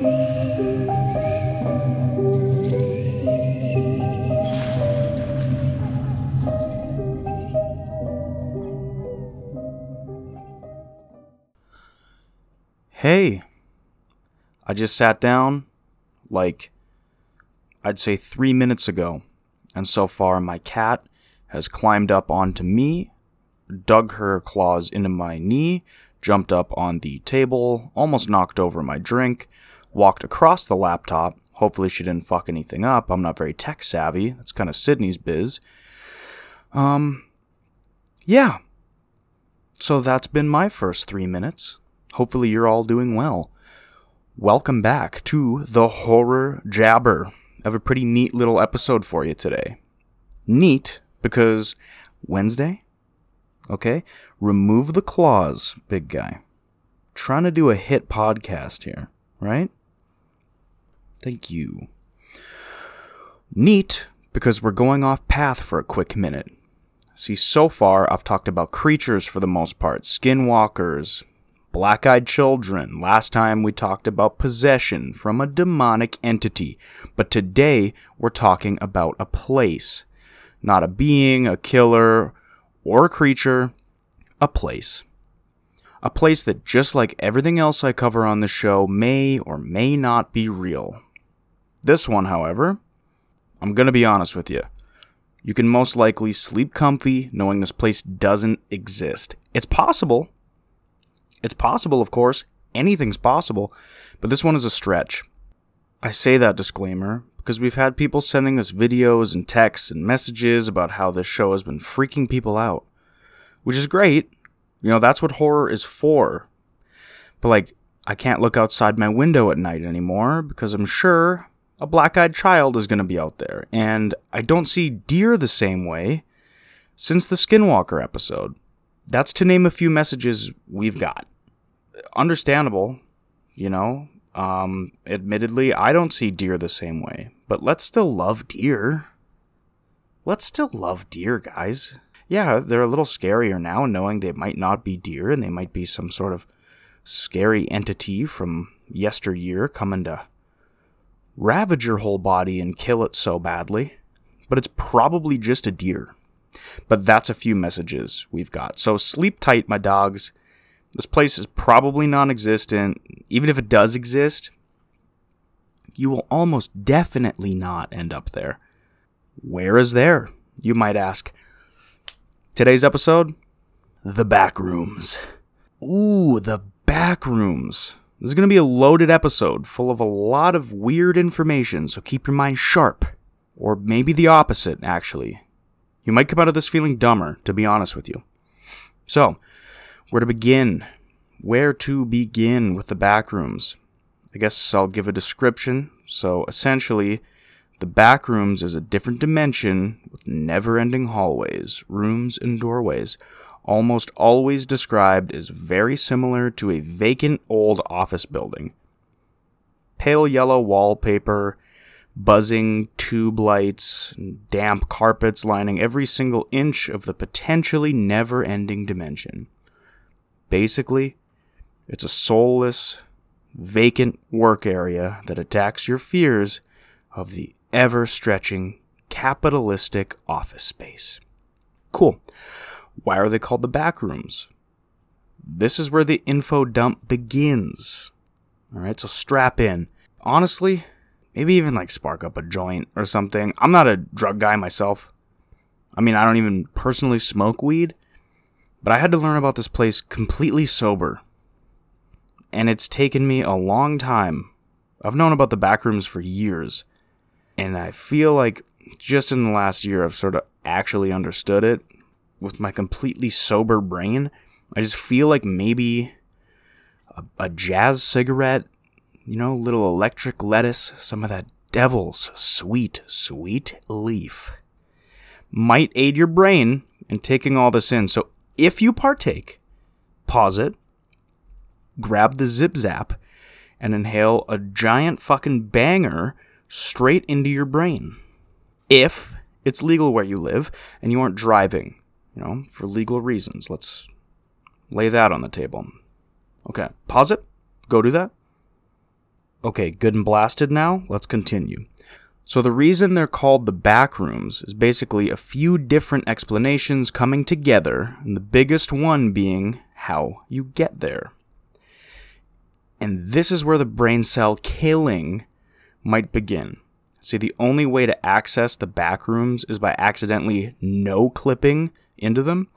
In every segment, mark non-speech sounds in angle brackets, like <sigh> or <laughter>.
Hey, I just sat down like I'd say three minutes ago, and so far my cat has climbed up onto me, dug her claws into my knee, jumped up on the table, almost knocked over my drink, walked across the laptop. Hopefully, she didn't fuck anything up. I'm not very tech savvy. That's kind of Sydney's biz. Um, yeah. So that's been my first three minutes. Hopefully, you're all doing well. Welcome back to the Horror Jabber. I have a pretty neat little episode for you today. Neat because Wednesday? Okay? Remove the claws, big guy. Trying to do a hit podcast here, right? Thank you. Neat because we're going off path for a quick minute. See, so far I've talked about creatures for the most part skinwalkers, black eyed children. Last time we talked about possession from a demonic entity. But today we're talking about a place. Not a being, a killer, or a creature, a place. A place that, just like everything else I cover on the show, may or may not be real. This one, however, I'm gonna be honest with you. You can most likely sleep comfy knowing this place doesn't exist. It's possible, it's possible, of course, anything's possible, but this one is a stretch. I say that disclaimer because we've had people sending us videos and texts and messages about how this show has been freaking people out, which is great. You know, that's what horror is for. But, like, I can't look outside my window at night anymore because I'm sure a black eyed child is going to be out there. And I don't see deer the same way since the Skinwalker episode. That's to name a few messages we've got. Understandable, you know. Um, admittedly, I don't see deer the same way, but let's still love deer. Let's still love deer, guys. Yeah, they're a little scarier now, knowing they might not be deer and they might be some sort of scary entity from yesteryear coming to ravage your whole body and kill it so badly. But it's probably just a deer. But that's a few messages we've got. So sleep tight, my dogs. This place is probably non existent. Even if it does exist, you will almost definitely not end up there. Where is there? You might ask. Today's episode The Back Rooms. Ooh, the back rooms. This is going to be a loaded episode full of a lot of weird information, so keep your mind sharp. Or maybe the opposite, actually. You might come out of this feeling dumber, to be honest with you. So, where to begin? Where to begin with the back rooms? I guess I'll give a description. So, essentially, the back rooms is a different dimension with never ending hallways, rooms, and doorways, almost always described as very similar to a vacant old office building. Pale yellow wallpaper, buzzing tube lights, damp carpets lining every single inch of the potentially never ending dimension. Basically, it's a soulless, vacant work area that attacks your fears of the ever stretching capitalistic office space. Cool. Why are they called the back rooms? This is where the info dump begins. Alright, so strap in. Honestly, Maybe even like spark up a joint or something. I'm not a drug guy myself. I mean, I don't even personally smoke weed, but I had to learn about this place completely sober. And it's taken me a long time. I've known about the back rooms for years. And I feel like just in the last year, I've sort of actually understood it with my completely sober brain. I just feel like maybe a, a jazz cigarette you know, little electric lettuce, some of that devil's sweet, sweet leaf might aid your brain in taking all this in. So if you partake, pause it, grab the zip zap, and inhale a giant fucking banger straight into your brain. If it's legal where you live and you aren't driving, you know, for legal reasons. Let's lay that on the table. Okay, pause it. Go do that. Okay, good and blasted now? Let's continue. So, the reason they're called the back rooms is basically a few different explanations coming together, and the biggest one being how you get there. And this is where the brain cell killing might begin. See, the only way to access the back rooms is by accidentally no clipping into them.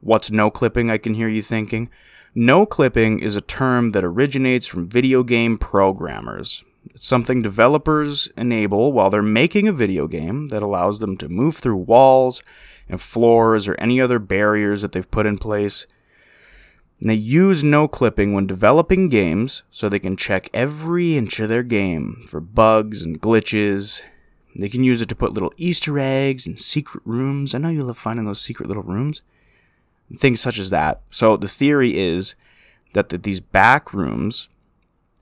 What's no clipping, I can hear you thinking? No clipping is a term that originates from video game programmers. It's something developers enable while they're making a video game that allows them to move through walls and floors or any other barriers that they've put in place. And they use no clipping when developing games so they can check every inch of their game for bugs and glitches. They can use it to put little Easter eggs and secret rooms. I know you love finding those secret little rooms. Things such as that. So the theory is that the, these back rooms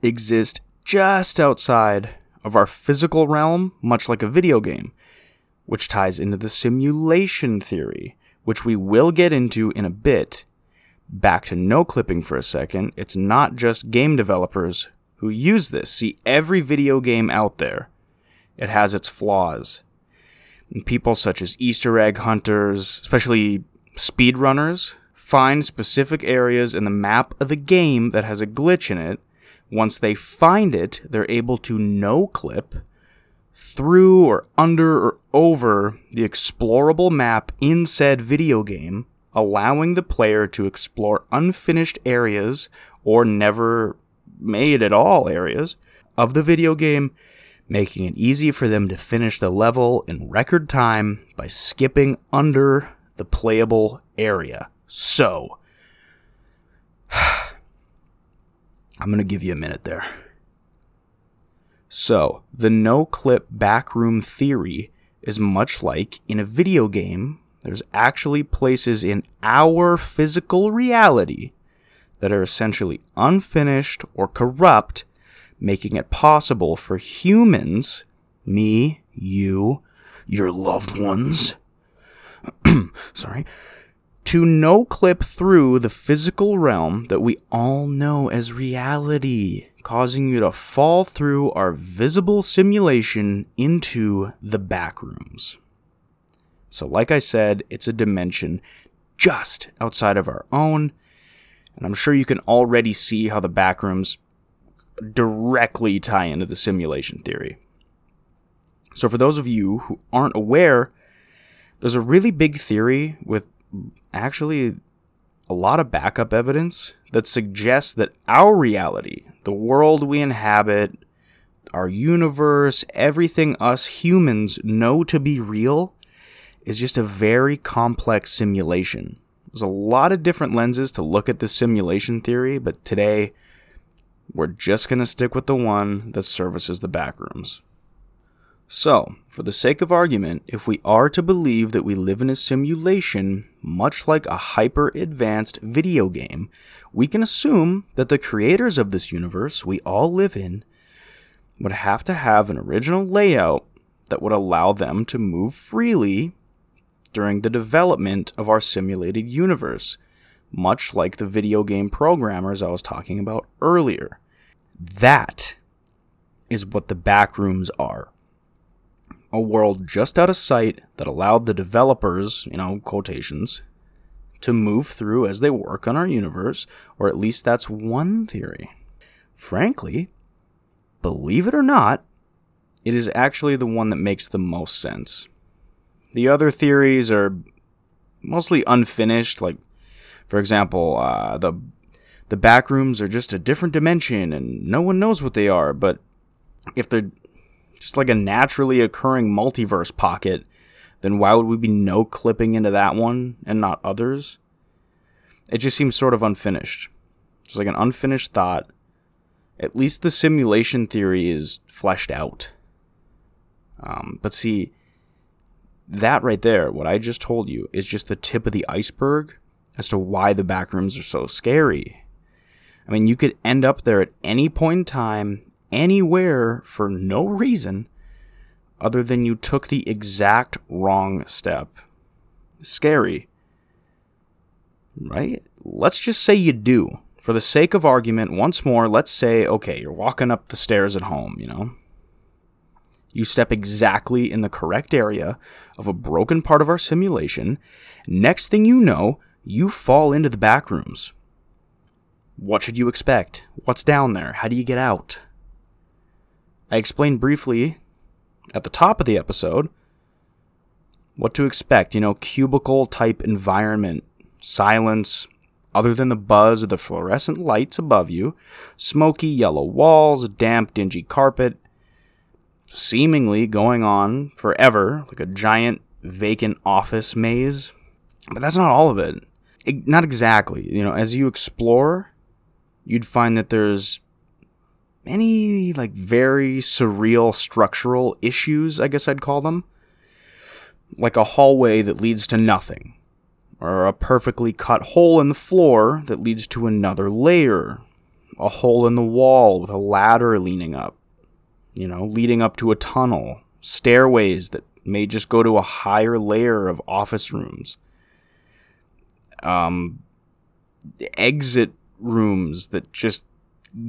exist just outside of our physical realm, much like a video game, which ties into the simulation theory, which we will get into in a bit. Back to no clipping for a second, it's not just game developers who use this. See, every video game out there, it has its flaws. And people such as Easter egg hunters, especially speedrunners, find specific areas in the map of the game that has a glitch in it once they find it, they're able to no clip through or under or over the explorable map in said video game, allowing the player to explore unfinished areas or never made at all areas of the video game, making it easy for them to finish the level in record time by skipping under the playable area. So, <sighs> I'm going to give you a minute there. So, the no clip backroom theory is much like in a video game, there's actually places in our physical reality that are essentially unfinished or corrupt, making it possible for humans, me, you, your loved ones, <clears throat> sorry, to no clip through the physical realm that we all know as reality, causing you to fall through our visible simulation into the backrooms. So, like I said, it's a dimension just outside of our own, and I'm sure you can already see how the backrooms directly tie into the simulation theory. So, for those of you who aren't aware, there's a really big theory with actually a lot of backup evidence that suggests that our reality, the world we inhabit, our universe, everything us humans know to be real, is just a very complex simulation. There's a lot of different lenses to look at the simulation theory, but today we're just going to stick with the one that services the backrooms. So, for the sake of argument, if we are to believe that we live in a simulation, much like a hyper advanced video game, we can assume that the creators of this universe we all live in would have to have an original layout that would allow them to move freely during the development of our simulated universe, much like the video game programmers I was talking about earlier. That is what the backrooms are a world just out of sight that allowed the developers, you know, quotations, to move through as they work on our universe, or at least that's one theory. Frankly, believe it or not, it is actually the one that makes the most sense. The other theories are mostly unfinished, like, for example, uh, the the back rooms are just a different dimension and no one knows what they are, but if they're just like a naturally occurring multiverse pocket, then why would we be no clipping into that one and not others? It just seems sort of unfinished. Just like an unfinished thought. At least the simulation theory is fleshed out. Um, but see, that right there, what I just told you, is just the tip of the iceberg as to why the backrooms are so scary. I mean, you could end up there at any point in time anywhere for no reason other than you took the exact wrong step. Scary. Right? Let's just say you do For the sake of argument, once more, let's say, okay, you're walking up the stairs at home, you know? You step exactly in the correct area of a broken part of our simulation. Next thing you know, you fall into the back rooms. What should you expect? What's down there? How do you get out? I explained briefly at the top of the episode what to expect. You know, cubicle type environment, silence, other than the buzz of the fluorescent lights above you, smoky yellow walls, damp, dingy carpet, seemingly going on forever, like a giant vacant office maze. But that's not all of it. it. Not exactly. You know, as you explore, you'd find that there's many, like, very surreal structural issues, I guess I'd call them. Like a hallway that leads to nothing, or a perfectly cut hole in the floor that leads to another layer, a hole in the wall with a ladder leaning up, you know, leading up to a tunnel, stairways that may just go to a higher layer of office rooms, um, exit rooms that just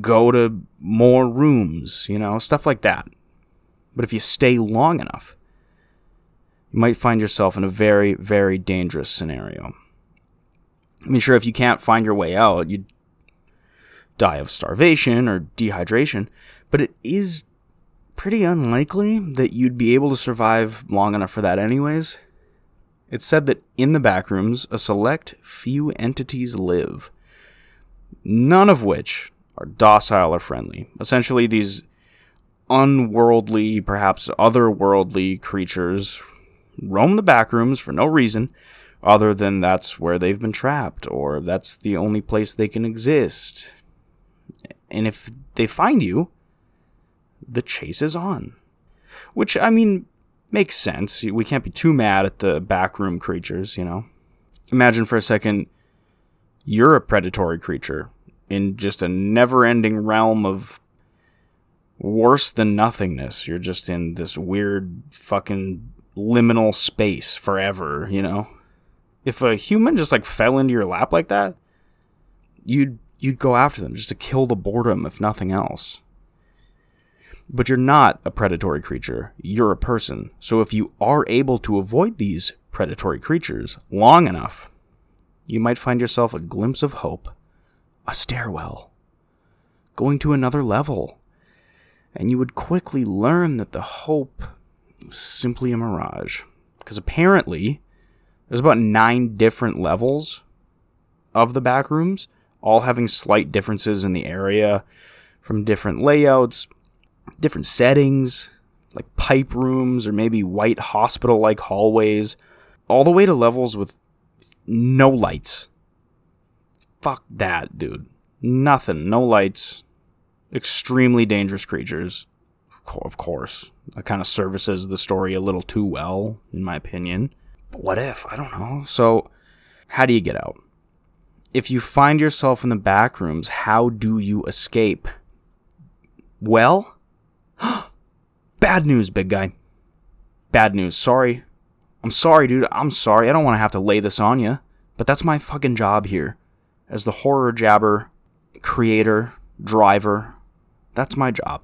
go to more rooms, you know, stuff like that. But if you stay long enough, you might find yourself in a very, very dangerous scenario. I mean, sure, if you can't find your way out, you'd die of starvation or dehydration, but it is pretty unlikely that you'd be able to survive long enough for that, anyways. It's said that in the backrooms, a select few entities live, none of which are docile or friendly. Essentially, these unworldly, perhaps otherworldly creatures roam the back rooms for no reason other than that's where they've been trapped or that's the only place they can exist. And if they find you, the chase is on. Which, I mean, makes sense. We can't be too mad at the backroom creatures, you know? Imagine for a second you're a predatory creature in just a never ending realm of worse than nothingness. You're just in this weird fucking liminal space forever, you know? If a human just like fell into your lap like that, you'd you'd go after them just to kill the boredom if nothing else. But you're not a predatory creature, you're a person. So if you are able to avoid these predatory creatures long enough, you might find yourself a glimpse of hope, a stairwell, going to another level. And you would quickly learn that the hope was simply a mirage. Because apparently, there's about nine different levels of the back rooms, all having slight differences in the area from different layouts, different settings, like pipe rooms or maybe white hospital like hallways, all the way to levels with no lights. Fuck that, dude. Nothing. No lights. Extremely dangerous creatures. Of course. That kind of services the story a little too well, in my opinion. But what if? I don't know. So, how do you get out? If you find yourself in the back rooms, how do you escape? Well, <gasps> Bad news, big guy. Bad news. Sorry. I'm sorry, dude. I'm sorry. I don't want to have to lay this on you, but that's my fucking job here. As the horror jabber, creator, driver, that's my job.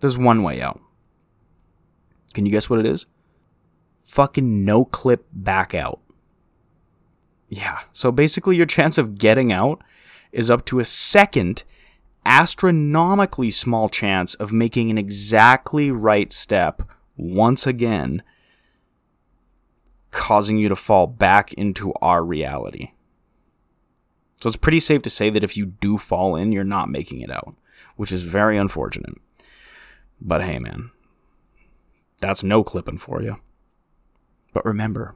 There's one way out. Can you guess what it is? Fucking no clip back out. Yeah, so basically, your chance of getting out is up to a second astronomically small chance of making an exactly right step once again, causing you to fall back into our reality. So it's pretty safe to say that if you do fall in, you're not making it out, which is very unfortunate. But hey, man, that's no clipping for you. But remember,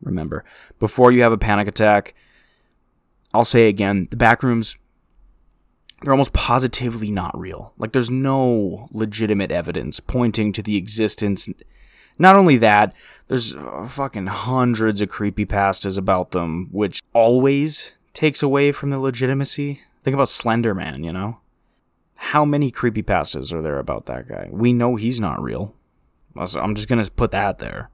remember, before you have a panic attack, I'll say again the back rooms they're almost positively not real. Like there's no legitimate evidence pointing to the existence. Not only that, there's uh, fucking hundreds of creepy pastas about them, which always takes away from the legitimacy. Think about Slender Man, you know? How many creepy pastas are there about that guy? We know he's not real. I'm just gonna put that there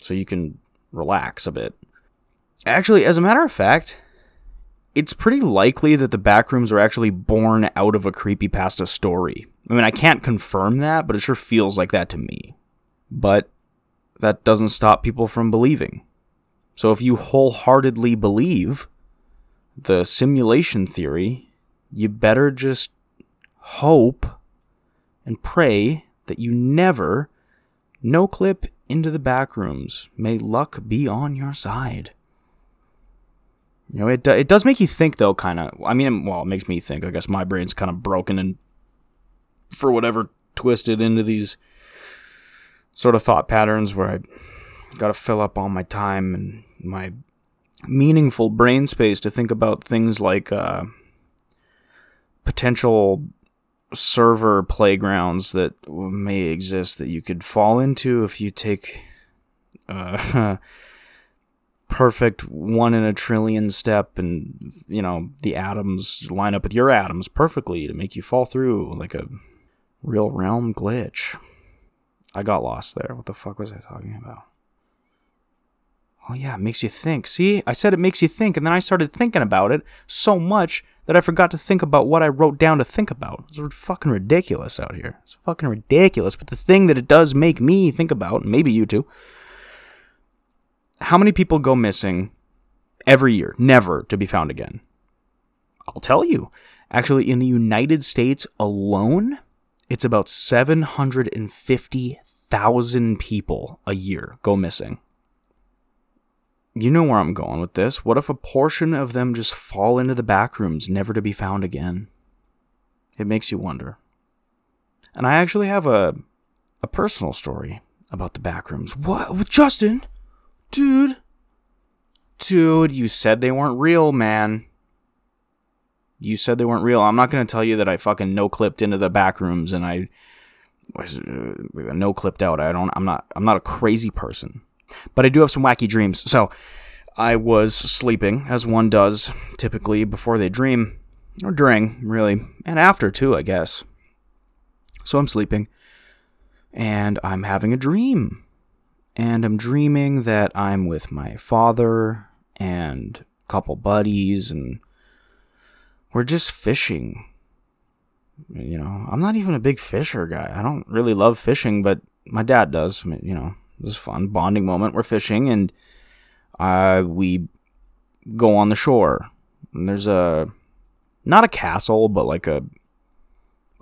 so you can relax a bit. Actually, as a matter of fact, it's pretty likely that the backrooms are actually born out of a creepypasta story. I mean, I can't confirm that, but it sure feels like that to me. But that doesn't stop people from believing. So if you wholeheartedly believe the simulation theory, you better just hope and pray that you never no clip into the backrooms. May luck be on your side. You know, it it does make you think though, kind of. I mean, well, it makes me think. I guess my brain's kind of broken and for whatever twisted into these sort of thought patterns where I got to fill up all my time and my meaningful brain space to think about things like uh, potential server playgrounds that may exist that you could fall into if you take uh, <laughs> perfect one in a trillion step and you know the atoms line up with your atoms perfectly to make you fall through like a real realm glitch i got lost there. What the fuck was i talking about? Oh yeah it makes you think. See i said it makes you think and then i started thinking about it so much that i forgot to think about what i wrote down to think about. It's fucking ridiculous out here. It's fucking ridiculous but the thing that it does make me think about maybe you too how many people go missing every year, never to be found again? I'll tell you. Actually, in the United States alone, it's about 750,000 people a year go missing. You know where I'm going with this. What if a portion of them just fall into the back rooms, never to be found again? It makes you wonder. And I actually have a a personal story about the back rooms. What, Justin? Dude. Dude, you said they weren't real, man. You said they weren't real. I'm not to tell you that I fucking no clipped into the back rooms and I Uh, no clipped out. I don't I'm not I'm not a crazy person. But I do have some wacky dreams. So, I was sleeping as one does typically before they dream or during, really, and after too, I guess. So I'm sleeping and I'm having a dream and I'm dreaming that I'm with my father and a couple buddies, and we're just fishing. You know, I'm not even a big fisher guy. I don't really love fishing, but my dad does. You know, it was fun bonding moment. We're fishing, and uh, we go on the shore. And there's a not a castle, but like a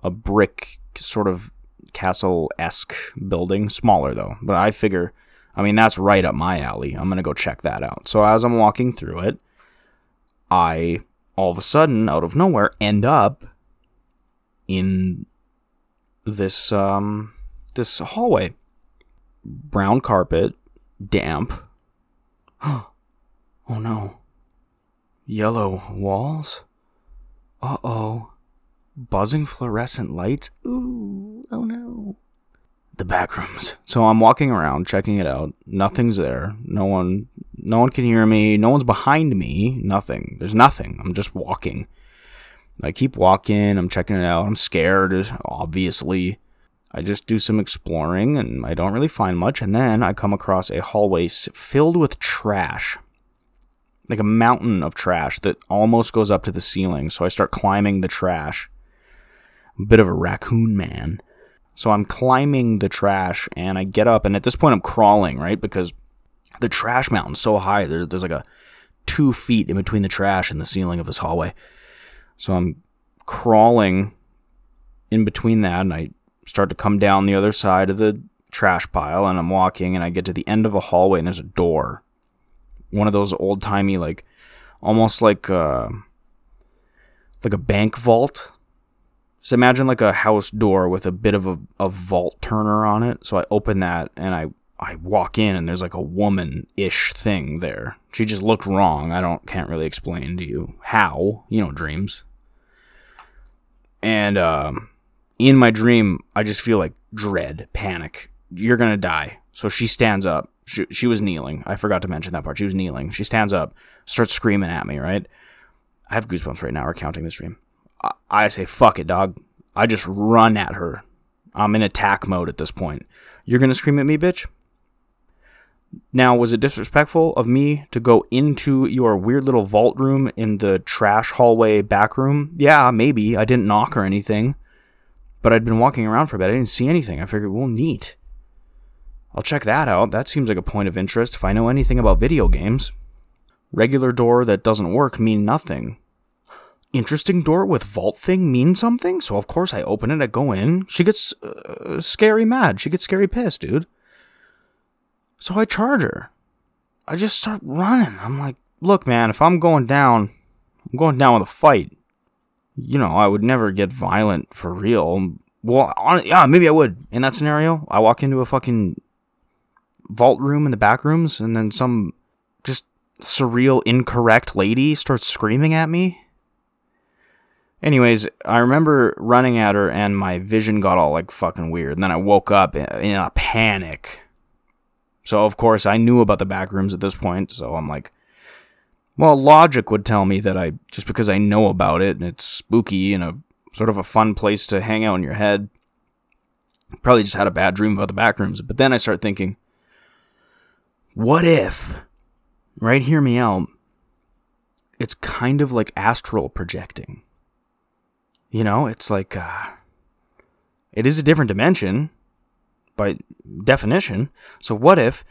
a brick sort of castle esque building, smaller though. But I figure I mean, that's right up my alley. I'm to go check that out. So as I'm walking through it, I all of a sudden, out of nowhere, end up in this um this hallway. Brown carpet, damp. <gasps> oh no. Yellow walls? Uh-oh. Buzzing fluorescent lights? Ooh, oh no the back rooms. So I'm walking around checking it out. Nothing's there. No one no one can hear me. No one's behind me. Nothing. There's nothing. I'm just walking. I keep walking. I'm checking it out. I'm scared, obviously. I just do some exploring and I don't really find much. And then I come across a hallway filled with trash. Like a mountain of trash that almost goes up to the ceiling. So I start climbing the trash. A bit of a raccoon man. So I'm climbing the trash and I get up, and at this point I'm crawling, right? Because the trash mountain's so high. There's, there's like a two feet in between the trash and the ceiling of this hallway. So I'm crawling in between that, and I start to come down the other side of the trash pile, and I'm walking, and I get to the end of a hallway, and there's a door. One of those old timey, like almost like uh, like a bank vault so imagine like a house door with a bit of a, a vault turner on it. So I open that and I I walk in and there's like a woman ish thing there. She just looked wrong. I don't can't really explain to you how. You know, dreams. And um, in my dream, I just feel like dread, panic. You're gonna die. So she stands up. She, she was kneeling. I forgot to mention that part. She was kneeling. She stands up, starts screaming at me. Right. I have goosebumps right now recounting this dream. I say, fuck it, dog. I just run at her. I'm in attack mode at this point. You're to scream at me, bitch? Now, was it disrespectful of me to go into your weird little vault room in the trash hallway back room? Yeah, maybe. I didn't knock or anything. But I'd been walking around for a bit. I didn't see anything. I figured, well, neat. I'll check that out. That seems like a point of interest if I know anything about video games. Regular door that doesn't work mean nothing. Interesting door with vault thing mean something? So of course I open it, I go in. She gets uh, scary mad. She gets scary pissed, dude. So I charge her. I just start running. I'm like, look, man, if I'm going down, I'm going down with a fight. You know, I would never get violent for real. Well, on, yeah, maybe I would. In that scenario, I walk into a fucking vault room in the back rooms, and then some just surreal, incorrect lady starts screaming at me. Anyways, I remember running at her, and my vision got all like fucking weird. And then I woke up in, in a panic. So, of course, I knew about the back rooms at this point. So I'm like, well, logic would tell me that I, just because I know about it and it's spooky and a sort of a fun place to hang out in your head, probably just had a bad dream about the back rooms. But then I start thinking, what if, right, hear me out, it's kind of like astral projecting. You know, it's like, uh, it is a different dimension by definition. So what if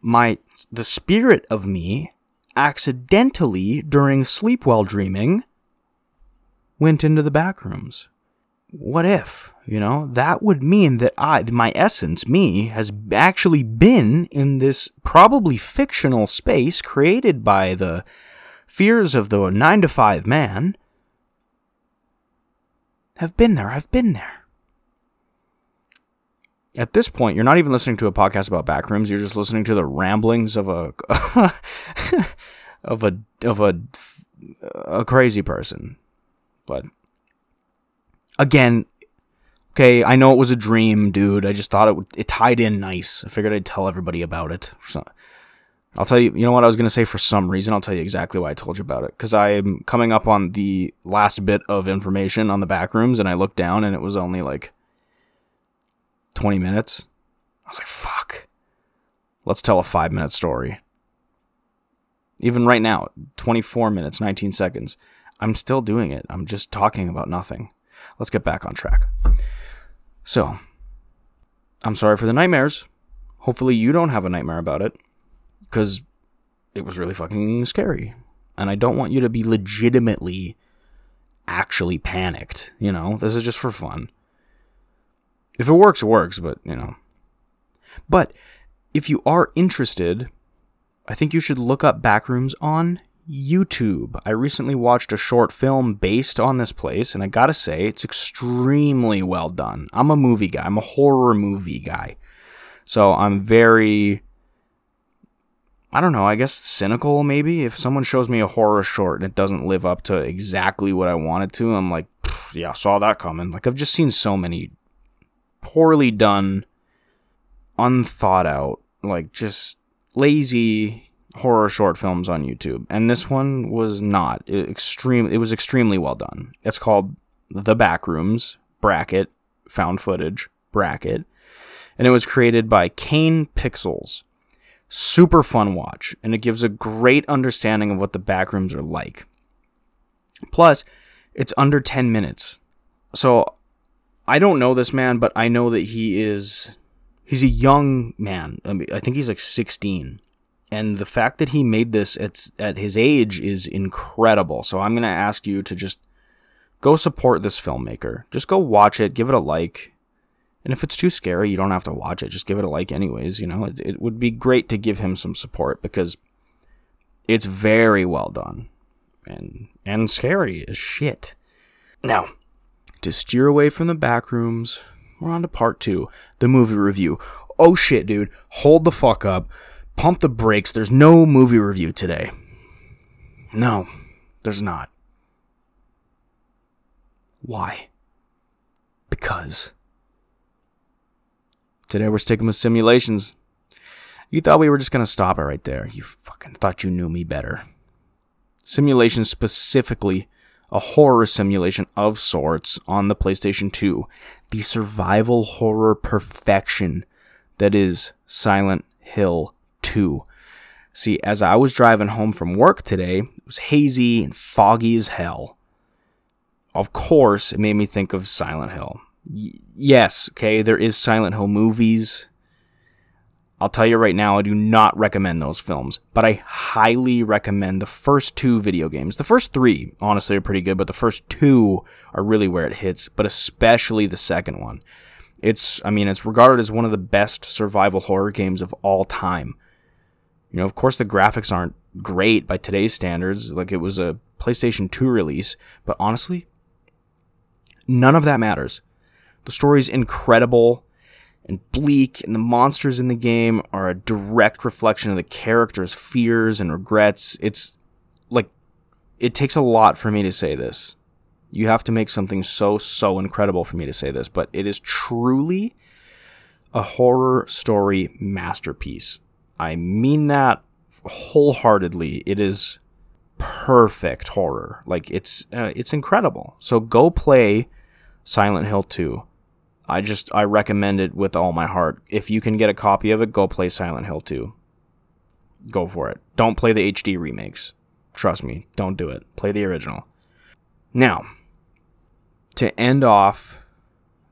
my, the spirit of me accidentally during sleep while dreaming went into the back rooms? What if? You know, that would mean that I, my essence, me, has actually been in this probably fictional space created by the fears of the nine to five man. Have been there, I've been there. At this point, you're not even listening to a podcast about backrooms. You're just listening to the ramblings of a <laughs> of a of a a crazy person. But again, okay, I know it was a dream, dude. I just thought it it tied in nice. I figured I'd tell everybody about it. So, I'll tell you. You know what I was gonna say for some reason. I'll tell you exactly why I told you about it. Because I'm coming up on the last bit of information on the backrooms, and I looked down, and it was only like twenty minutes. I was like, fuck. Let's tell a five minute story. Even right now, 24 minutes, 19 seconds. I'm still doing it. I'm just talking about nothing. Let's get back on track. So, I'm sorry for the nightmares. Hopefully, you don't have a nightmare about it because it was really fucking scary. And I don't want you to be legitimately actually panicked. You know, this is just for fun. If it works, it works, but, you know. But if you are interested, I think you should look up Backrooms on YouTube. I recently watched a short film based on this place, and I gotta say, it's extremely well done. I'm a movie guy, I'm a horror movie guy. So I'm very, I don't know, I guess cynical maybe. If someone shows me a horror short and it doesn't live up to exactly what I want it to, I'm like, yeah, saw that coming. Like, I've just seen so many poorly done, unthought out, like just lazy horror short films on YouTube, and this one was not it extreme. It was extremely well done. It's called The Backrooms bracket found footage bracket, and it was created by Kane Pixels. Super fun watch, and it gives a great understanding of what the backrooms are like. Plus, it's under 10 minutes. So, I don't know this man, but I know that he is he's a young man. I, mean, I think he's like 16 and the fact that he made this at, at his age is incredible. So I'm going to ask you to just go support this filmmaker. Just go watch it, give it a like. And if it's too scary, you don't have to watch it. Just give it a like, anyways. You know, it, it would be great to give him some support because it's very well done and and scary as shit. Now, to steer away from the back rooms, we're on to part two, the movie review. Oh shit, dude, hold the fuck up pump the brakes. There's no movie review today. No, there's not. Why? Because today we're sticking with simulations. You thought we were just going to stop it right there. You fucking thought you knew me better. Simulations specifically a horror simulation of sorts on the PlayStation 2. The survival horror perfection that is Silent Hill 2. See, as I was driving home from work today, it was hazy and foggy as hell. Of course, it made me think of Silent Hill. Y- yes, okay, there is Silent Hill movies. I'll tell you right now, I do not recommend those films, but I highly recommend the first two video games. The first three, honestly, are pretty good, but the first two are really where it hits, but especially the second one. It's, I mean, it's regarded as one of the best survival horror games of all time. You know, of course, the graphics aren't great by today's standards, like it was a PlayStation 2 release, but honestly, none of that matters. The story's incredible and bleak, and the monsters in the game are a direct reflection of the characters' fears and regrets. It's like, it takes a lot for me to say this. You have to make something so, so incredible for me to say this, but it is truly a horror story masterpiece. I mean that wholeheartedly. It is perfect horror. Like it's uh, it's incredible. So go play Silent Hill 2. I just I recommend it with all my heart. If you can get a copy of it, go play Silent Hill 2. Go for it. Don't play the HD remakes. Trust me, don't do it. Play the original. Now, to end off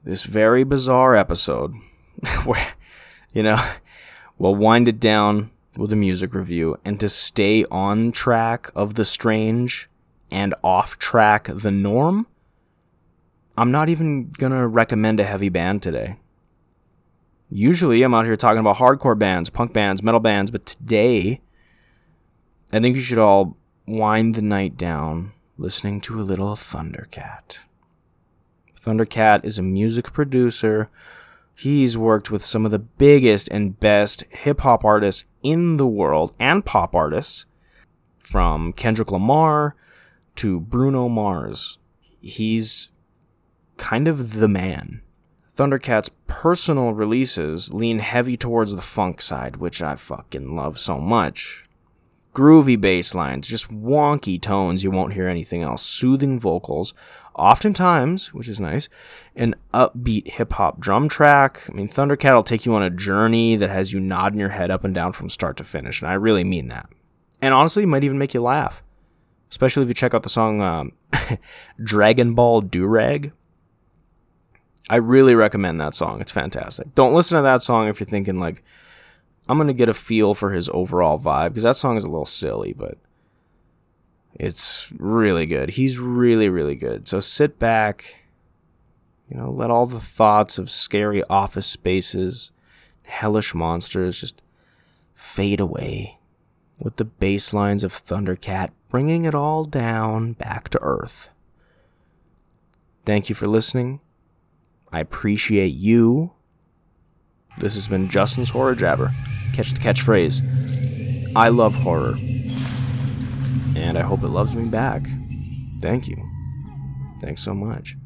this very bizarre episode <laughs> where you know, we'll wind it down with a music review and to stay on track of the strange and off track the norm I'm not even gonna recommend a heavy band today. Usually I'm out here talking about hardcore bands, punk bands, metal bands, but today I think you should all wind the night down listening to a little Thundercat. Thundercat is a music producer. He's worked with some of the biggest and best hip hop artists in the world and pop artists, from Kendrick Lamar to Bruno Mars. He's kind of the man. Thundercat's personal releases lean heavy towards the funk side, which I fucking love so much. Groovy bass lines, just wonky tones you won't hear anything else, soothing vocals, oftentimes, which is nice, an upbeat hip hop drum track. I mean, Thundercat will take you on a journey that has you nodding your head up and down from start to finish, and I really mean that. And honestly, might even make you laugh, especially if you check out the song um, <laughs> Dragon Ball Durag I really recommend that song. It's fantastic. Don't listen to that song if you're thinking like I'm going to get a feel for his overall vibe because that song is a little silly, but it's really good. He's really really good. So sit back, you know, let all the thoughts of scary office spaces, hellish monsters just fade away with the bass lines of Thundercat bringing it all down back to earth. Thank you for listening. I appreciate you. This has been Justin's Horror Jabber. Catch the catchphrase. I love horror. And I hope it loves me back. Thank you. Thanks so much.